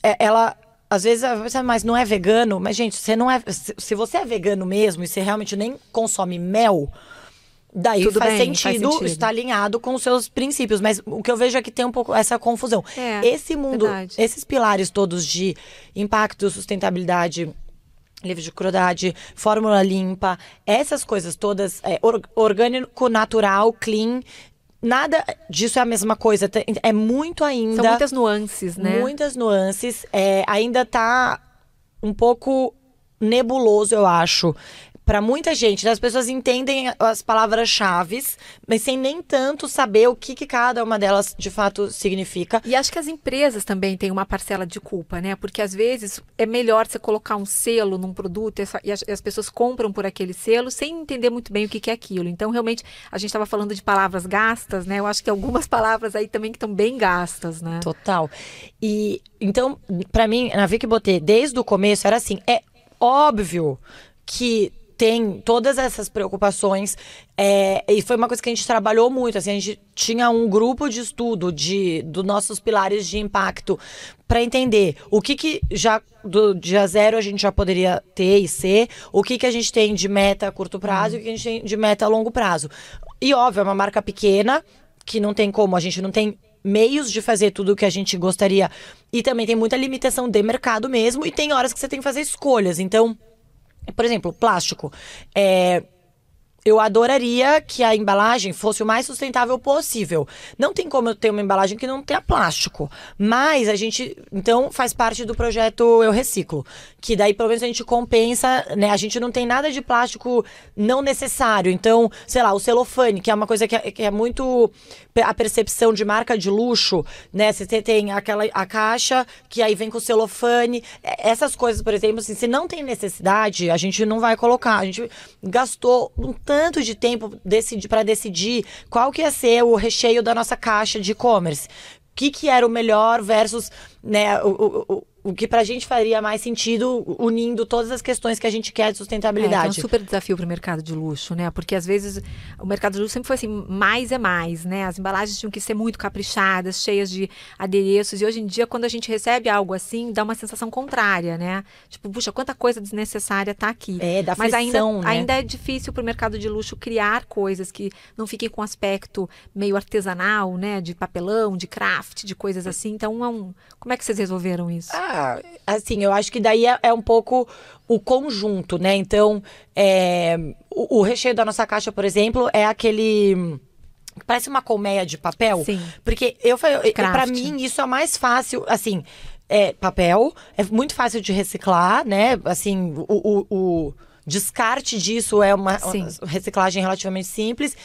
é- ela às vezes, mas não é vegano. Mas, gente, você não é. Se você é vegano mesmo e você realmente nem consome mel, daí faz, bem, faz sentido, sentido. estar alinhado com os seus princípios. Mas o que eu vejo é que tem um pouco essa confusão. É, Esse mundo, verdade. esses pilares todos de impacto, sustentabilidade. Livre de crueldade, fórmula limpa, essas coisas todas, é, or- orgânico, natural, clean, nada disso é a mesma coisa. É muito ainda. São muitas nuances, né? Muitas nuances. É, ainda tá um pouco nebuloso, eu acho. Pra muita gente, né? as pessoas entendem as palavras-chave, mas sem nem tanto saber o que, que cada uma delas de fato significa. E acho que as empresas também têm uma parcela de culpa, né? Porque às vezes é melhor você colocar um selo num produto e as, e as pessoas compram por aquele selo sem entender muito bem o que, que é aquilo. Então, realmente, a gente estava falando de palavras gastas, né? Eu acho que algumas palavras aí também que estão bem gastas, né? Total. E então, pra mim, na Vic Botê, desde o começo era assim, é óbvio que tem todas essas preocupações é, e foi uma coisa que a gente trabalhou muito assim a gente tinha um grupo de estudo de dos nossos pilares de impacto para entender o que que já do dia zero a gente já poderia ter e ser o que que a gente tem de meta a curto prazo e o que a gente tem de meta a longo prazo e óbvio é uma marca pequena que não tem como, a gente não tem meios de fazer tudo o que a gente gostaria. E também tem muita limitação de mercado mesmo, e tem horas que você tem que fazer escolhas. Então, por exemplo, plástico. É, eu adoraria que a embalagem fosse o mais sustentável possível. Não tem como eu ter uma embalagem que não tenha plástico. Mas a gente, então, faz parte do projeto Eu Reciclo. Que daí, pelo menos, a gente compensa, né? A gente não tem nada de plástico não necessário. Então, sei lá, o celofane, que é uma coisa que é, que é muito a percepção de marca de luxo, né? Você tem aquela a caixa que aí vem com o celofane. É, Essas coisas, por exemplo, assim, se não tem necessidade, a gente não vai colocar. A gente gastou um tanto de tempo decidi, para decidir qual que ia ser o recheio da nossa caixa de e-commerce. O que, que era o melhor versus né, o, o, o que pra gente faria mais sentido unindo todas as questões que a gente quer de É, que é um sustentabilidade. super desafio para o mercado de luxo, né? Porque às vezes o mercado de luxo sempre foi assim, mais é mais, né? As embalagens tinham que ser muito caprichadas, cheias de adereços. E hoje em dia, quando a gente recebe algo assim, dá uma sensação contrária, né? Tipo, puxa, quanta coisa desnecessária tá aqui. É, dá Mas ainda, frição, né? ainda é difícil para o mercado de luxo criar coisas que não fiquem com aspecto meio artesanal, né? De papelão, de craft, de coisas assim. Então, é um... como é que vocês resolveram isso? Ah, assim, eu acho que daí é, é um pouco o conjunto, né? Então, é, o, o recheio da nossa caixa, por exemplo, é aquele. Parece uma colmeia de papel. Sim. Porque eu falei, para mim, isso é mais fácil, assim. É papel, é muito fácil de reciclar, né? Assim, o, o- o descarte disso é uma, uma reciclagem relativamente simples.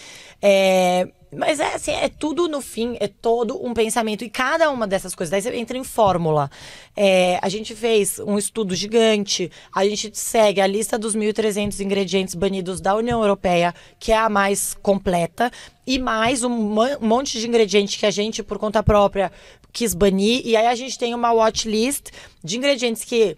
É, mas é assim, é tudo no fim, é todo um pensamento. E cada uma dessas coisas, daí você entra em fórmula. É, a gente fez um estudo gigante, a gente segue a lista dos 1.300 ingredientes banidos da União Europeia, que é a mais completa, e mais um mon- monte de ingredientes que a gente, por conta própria, quis banir. E aí a gente tem uma watch list de ingredientes que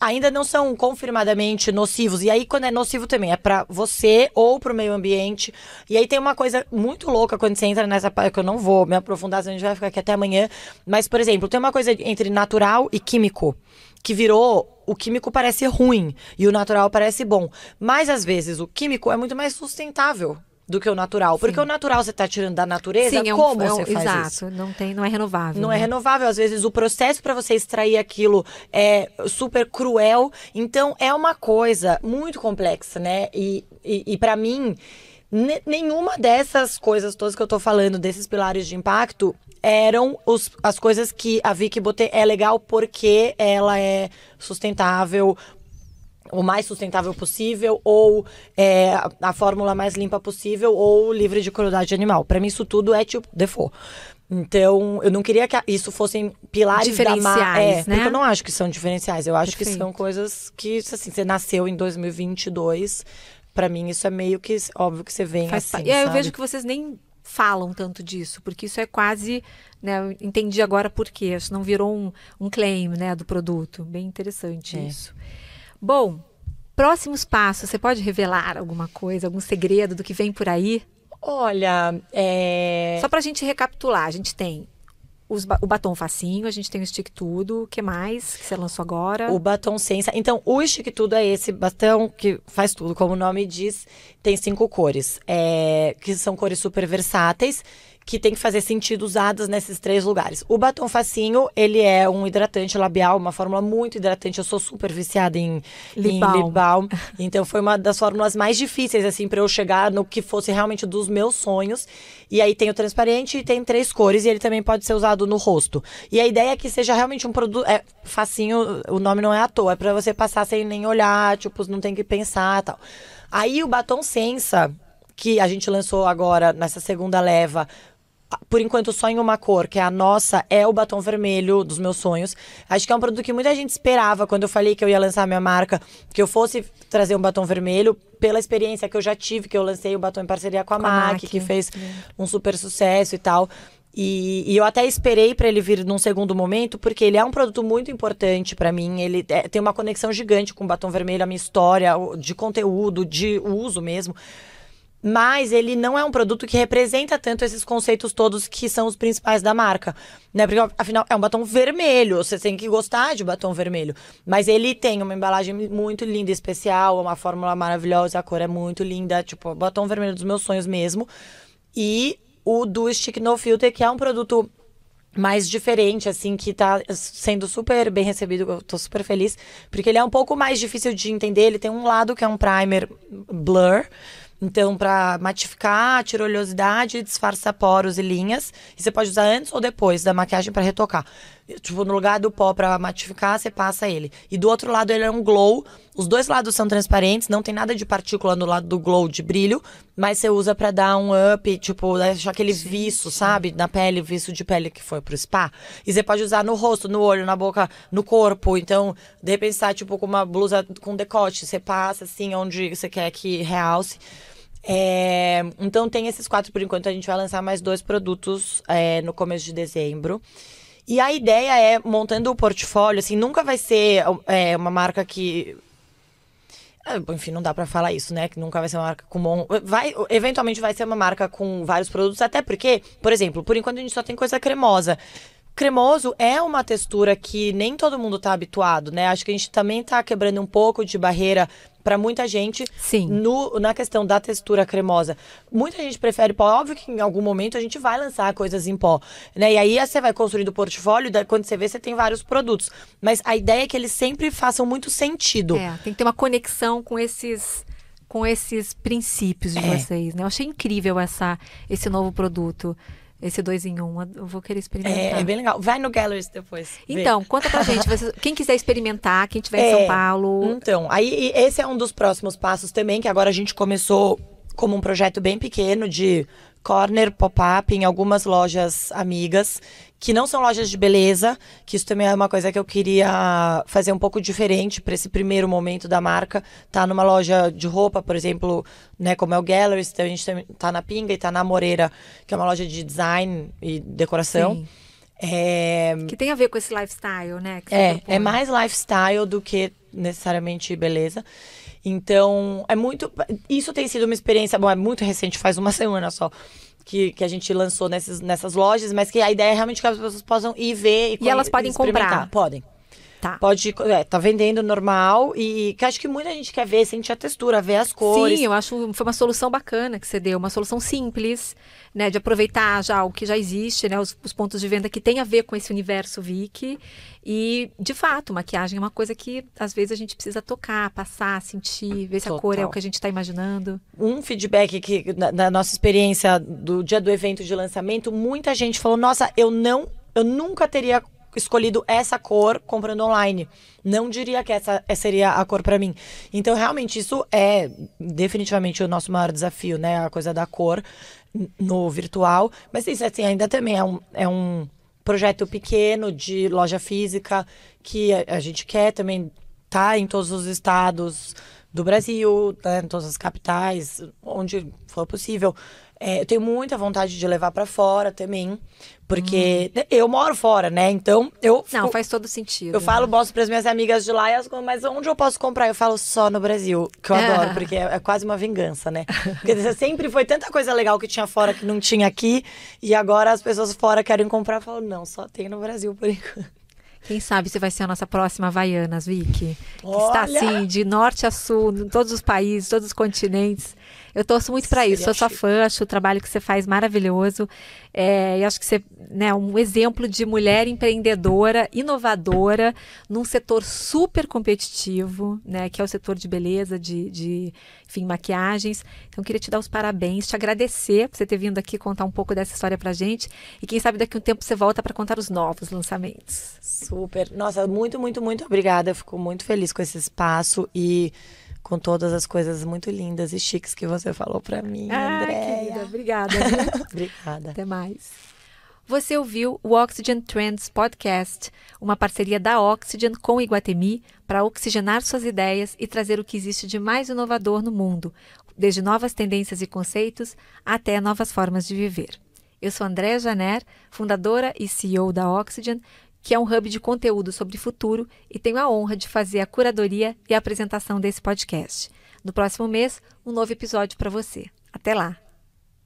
ainda não são confirmadamente nocivos. E aí, quando é nocivo também, é pra você ou pro meio ambiente. E aí tem uma coisa muito louca quando você entra nessa parte, que eu não vou me aprofundar, senão a gente vai ficar aqui até amanhã. Mas, por exemplo, tem uma coisa entre natural e químico. Que virou. O químico parece ruim e o natural parece bom. Mas às vezes o químico é muito mais sustentável do que o natural. Porque o natural você tá tirando da natureza, Sim, é um, como é um- você faz exato, isso? não tem, não é renovável. Não né? é renovável. Às vezes o processo para você extrair aquilo é super cruel. Então é uma coisa muito complexa, né? E, e, e para mim, ne- nenhuma dessas coisas todas que eu tô falando, desses pilares de impacto, eram os- as coisas que a Vicky Botê é legal porque ela é sustentável, o mais sustentável possível, ou é, a- fórmula mais limpa possível, ou livre de crueldade animal. Pra mim, isso tudo é tipo default. Então, eu não queria que isso fossem pilares da marca. Diferenciais, É, né? porque eu não acho que são diferenciais. Eu acho que Perfeito. são coisas que, assim, você nasceu em 2022. Pra mim, isso é meio que óbvio que você vem Faz assim, e eu vejo que vocês nem falam tanto disso, porque isso é quase, né, eu entendi agora por quê, isso não virou um, um claim, né, do produto. Bem interessante É. isso. Bom, próximos passos, você pode revelar alguma coisa, algum segredo do que vem por aí? Olha, é... Só pra gente recapitular, a gente tem os o batom facinho, a gente tem o stick tudo, o que mais que você lançou agora? O batom sensa. Então, o Chique Tudo é esse batom que faz tudo, como o nome diz, tem cinco cores. é, que são cores super versáteis, que tem que fazer sentido usadas nesses três lugares. O batom facinho, ele é um hidratante labial, uma fórmula muito hidratante. Eu sou super viciada em lip balm. Em lip balm. então foi uma das fórmulas mais difíceis assim para eu chegar no que fosse realmente dos meus sonhos. E aí tem o transparente e tem três cores e ele também pode ser usado no rosto. E a ideia é que seja realmente um produto é facinho, o nome não é à toa, é para você passar sem nem olhar, tipo, não tem que pensar, tal. Aí o batom Sensa, que a gente lançou agora nessa segunda leva, por enquanto só em uma cor, que é a nossa, é o batom vermelho dos meus sonhos. Acho que é um produto que muita gente esperava quando eu falei que eu ia lançar minha marca, que eu fosse trazer um batom vermelho, pela experiência que eu já tive, que eu lancei o batom em parceria com a, com MAC, MAC, que fez um super sucesso e tal. E, e, eu até esperei para ele vir num segundo momento, porque ele é um produto muito importante para mim. Ele é, tem uma conexão gigante com o batom vermelho, a minha história de conteúdo, de uso mesmo mas ele não é um produto que representa tanto esses conceitos todos que são os principais da marca, né? Porque afinal é um batom vermelho, você tem que gostar de batom vermelho, mas ele tem uma embalagem muito linda, especial, uma fórmula maravilhosa, a cor é muito linda, tipo, batom vermelho dos meus sonhos mesmo. E o do Stick No Filter, que é um produto mais diferente, assim, que tá sendo super bem recebido. Eu tô super feliz. Porque ele é um pouco mais difícil de entender. Ele tem um lado que é um primer blur. Então, para matificar, tirar oleosidade, disfarçar poros e linhas. E você pode usar antes ou depois da maquiagem para retocar. Tipo, no lugar do pó para matificar, você passa ele. E do outro lado ele é um glow. Os dois lados são transparentes, não tem nada de partícula no lado do glow de brilho, mas você usa para dar um up, tipo, deixar aquele sim, viço, sim. sabe? Na pele, viço de pele que foi pro spa. E você pode usar no rosto, no olho, na boca, no corpo. Então, de repente, tá, tipo, com uma blusa com decote, você passa assim onde você quer que realce. É, então tem esses quatro por enquanto. A gente vai lançar mais dois produtos é, no começo de dezembro. E a ideia é, montando o portfólio, assim, nunca vai ser é, uma marca que. É, enfim, não dá para falar isso, né? Que nunca vai ser uma marca com. Vai, eventualmente vai ser uma marca com vários produtos, até porque, por exemplo, por enquanto a gente só tem coisa cremosa. Cremoso é uma textura que nem todo mundo está habituado, né? Acho que a gente também está quebrando um pouco de barreira para muita gente Sim. No, na questão da textura cremosa. Muita gente prefere pó. Óbvio que em algum momento a gente vai lançar coisas em pó, né? E aí você vai construindo o portfólio, quando você vê, você tem vários produtos. Mas a ideia é que eles sempre façam muito sentido. É, tem que ter uma conexão com esses com esses princípios de é. vocês, né? Eu achei incrível essa, esse novo produto. Esse dois em um, eu vou querer experimentar. É, é bem legal. Vai no Galleries depois. Então, vê. conta pra gente. Você, quem quiser experimentar, quem estiver é, em São Paulo. Então, aí esse é um dos próximos passos também, que agora a gente começou como um projeto bem pequeno de corner pop-up em algumas lojas amigas que não são lojas de beleza, que isso também é uma coisa que eu queria fazer um pouco diferente para esse primeiro momento da marca. Tá numa loja de roupa, por exemplo, né, como é o Galleries, então a gente tá na Pinga e tá na Moreira, que é uma loja de design e decoração. Sim. É... Que tem a ver com esse lifestyle, né? é, é mais lifestyle do que necessariamente beleza. Então, é muito. Isso tem sido uma experiência. Bom, é muito recente, faz uma semana só que, que a gente lançou nessas, nessas lojas, mas que a ideia é realmente que as pessoas possam ir ver e, e elas podem comprar. Podem. Tá. Pode, é, tá vendendo normal e que acho que muita gente quer ver, sentir a textura, ver as cores. Sim, eu acho foi uma solução bacana que você deu, uma solução simples, né, de aproveitar já o que já existe, né, os, os pontos de venda que tem a ver com esse universo Vic. E, de fato, maquiagem é uma coisa que às vezes a gente precisa tocar, passar, sentir, ver se Total. a cor é o que a gente está imaginando. Um feedback que, na, na nossa experiência do dia do evento de lançamento, muita gente falou: nossa, eu não, eu nunca teria escolhido essa cor comprando online. Não diria que essa seria a cor para mim. Então, realmente, isso é definitivamente o nosso maior desafio, né? A coisa da cor no virtual. Mas isso, assim, ainda também é um, é um projeto pequeno de loja física que a, gente quer também tá em todos os estados do Brasil, né, em todas as capitais, onde for possível. É, eu tenho muita vontade de levar para fora também, porque hum. eu moro fora, né? Então eu. Não, faz todo sentido. Eu né? falo, mostro para as minhas amigas de lá, e elas mas onde eu posso comprar? Eu falo só no Brasil, que eu adoro, porque é, é, quase uma vingança, né? Porque sempre foi tanta coisa legal que tinha fora que não tinha aqui, e agora as pessoas fora querem comprar. Eu falo, não, só tem no Brasil por enquanto. Quem sabe você vai ser a nossa próxima Havaianas, Vicky. Que está assim, de norte a sul, em todos os países, todos os continentes. Eu torço muito para isso. Sou sua fã, acho o trabalho que você faz maravilhoso. É, e acho que você é né, um exemplo de mulher empreendedora, inovadora, num setor super competitivo, né? Que é o setor de beleza, de, de enfim, maquiagens. Então, queria te dar os parabéns, te agradecer por você ter vindo aqui contar um pouco dessa história pra gente. E quem sabe daqui a um tempo você volta para contar os novos lançamentos. Super. Nossa, muito, muito, muito obrigada. Eu fico muito feliz com esse espaço e com todas as coisas muito lindas e chiques que você falou pra mim, Ah, Andréia. querida, obrigada. Obrigada. Até mais. Você ouviu o Oxygen Trends Podcast, uma parceria da Oxygen com o Iguatemi para oxigenar suas ideias e trazer o que existe de mais inovador no mundo, desde novas tendências e conceitos até novas formas de viver. Eu sou Andréa Janer, fundadora e CEO da Oxygen, que é um hub de conteúdo sobre futuro e tenho a honra de fazer a curadoria e a apresentação desse podcast. No próximo mês, um novo episódio para você. Até lá!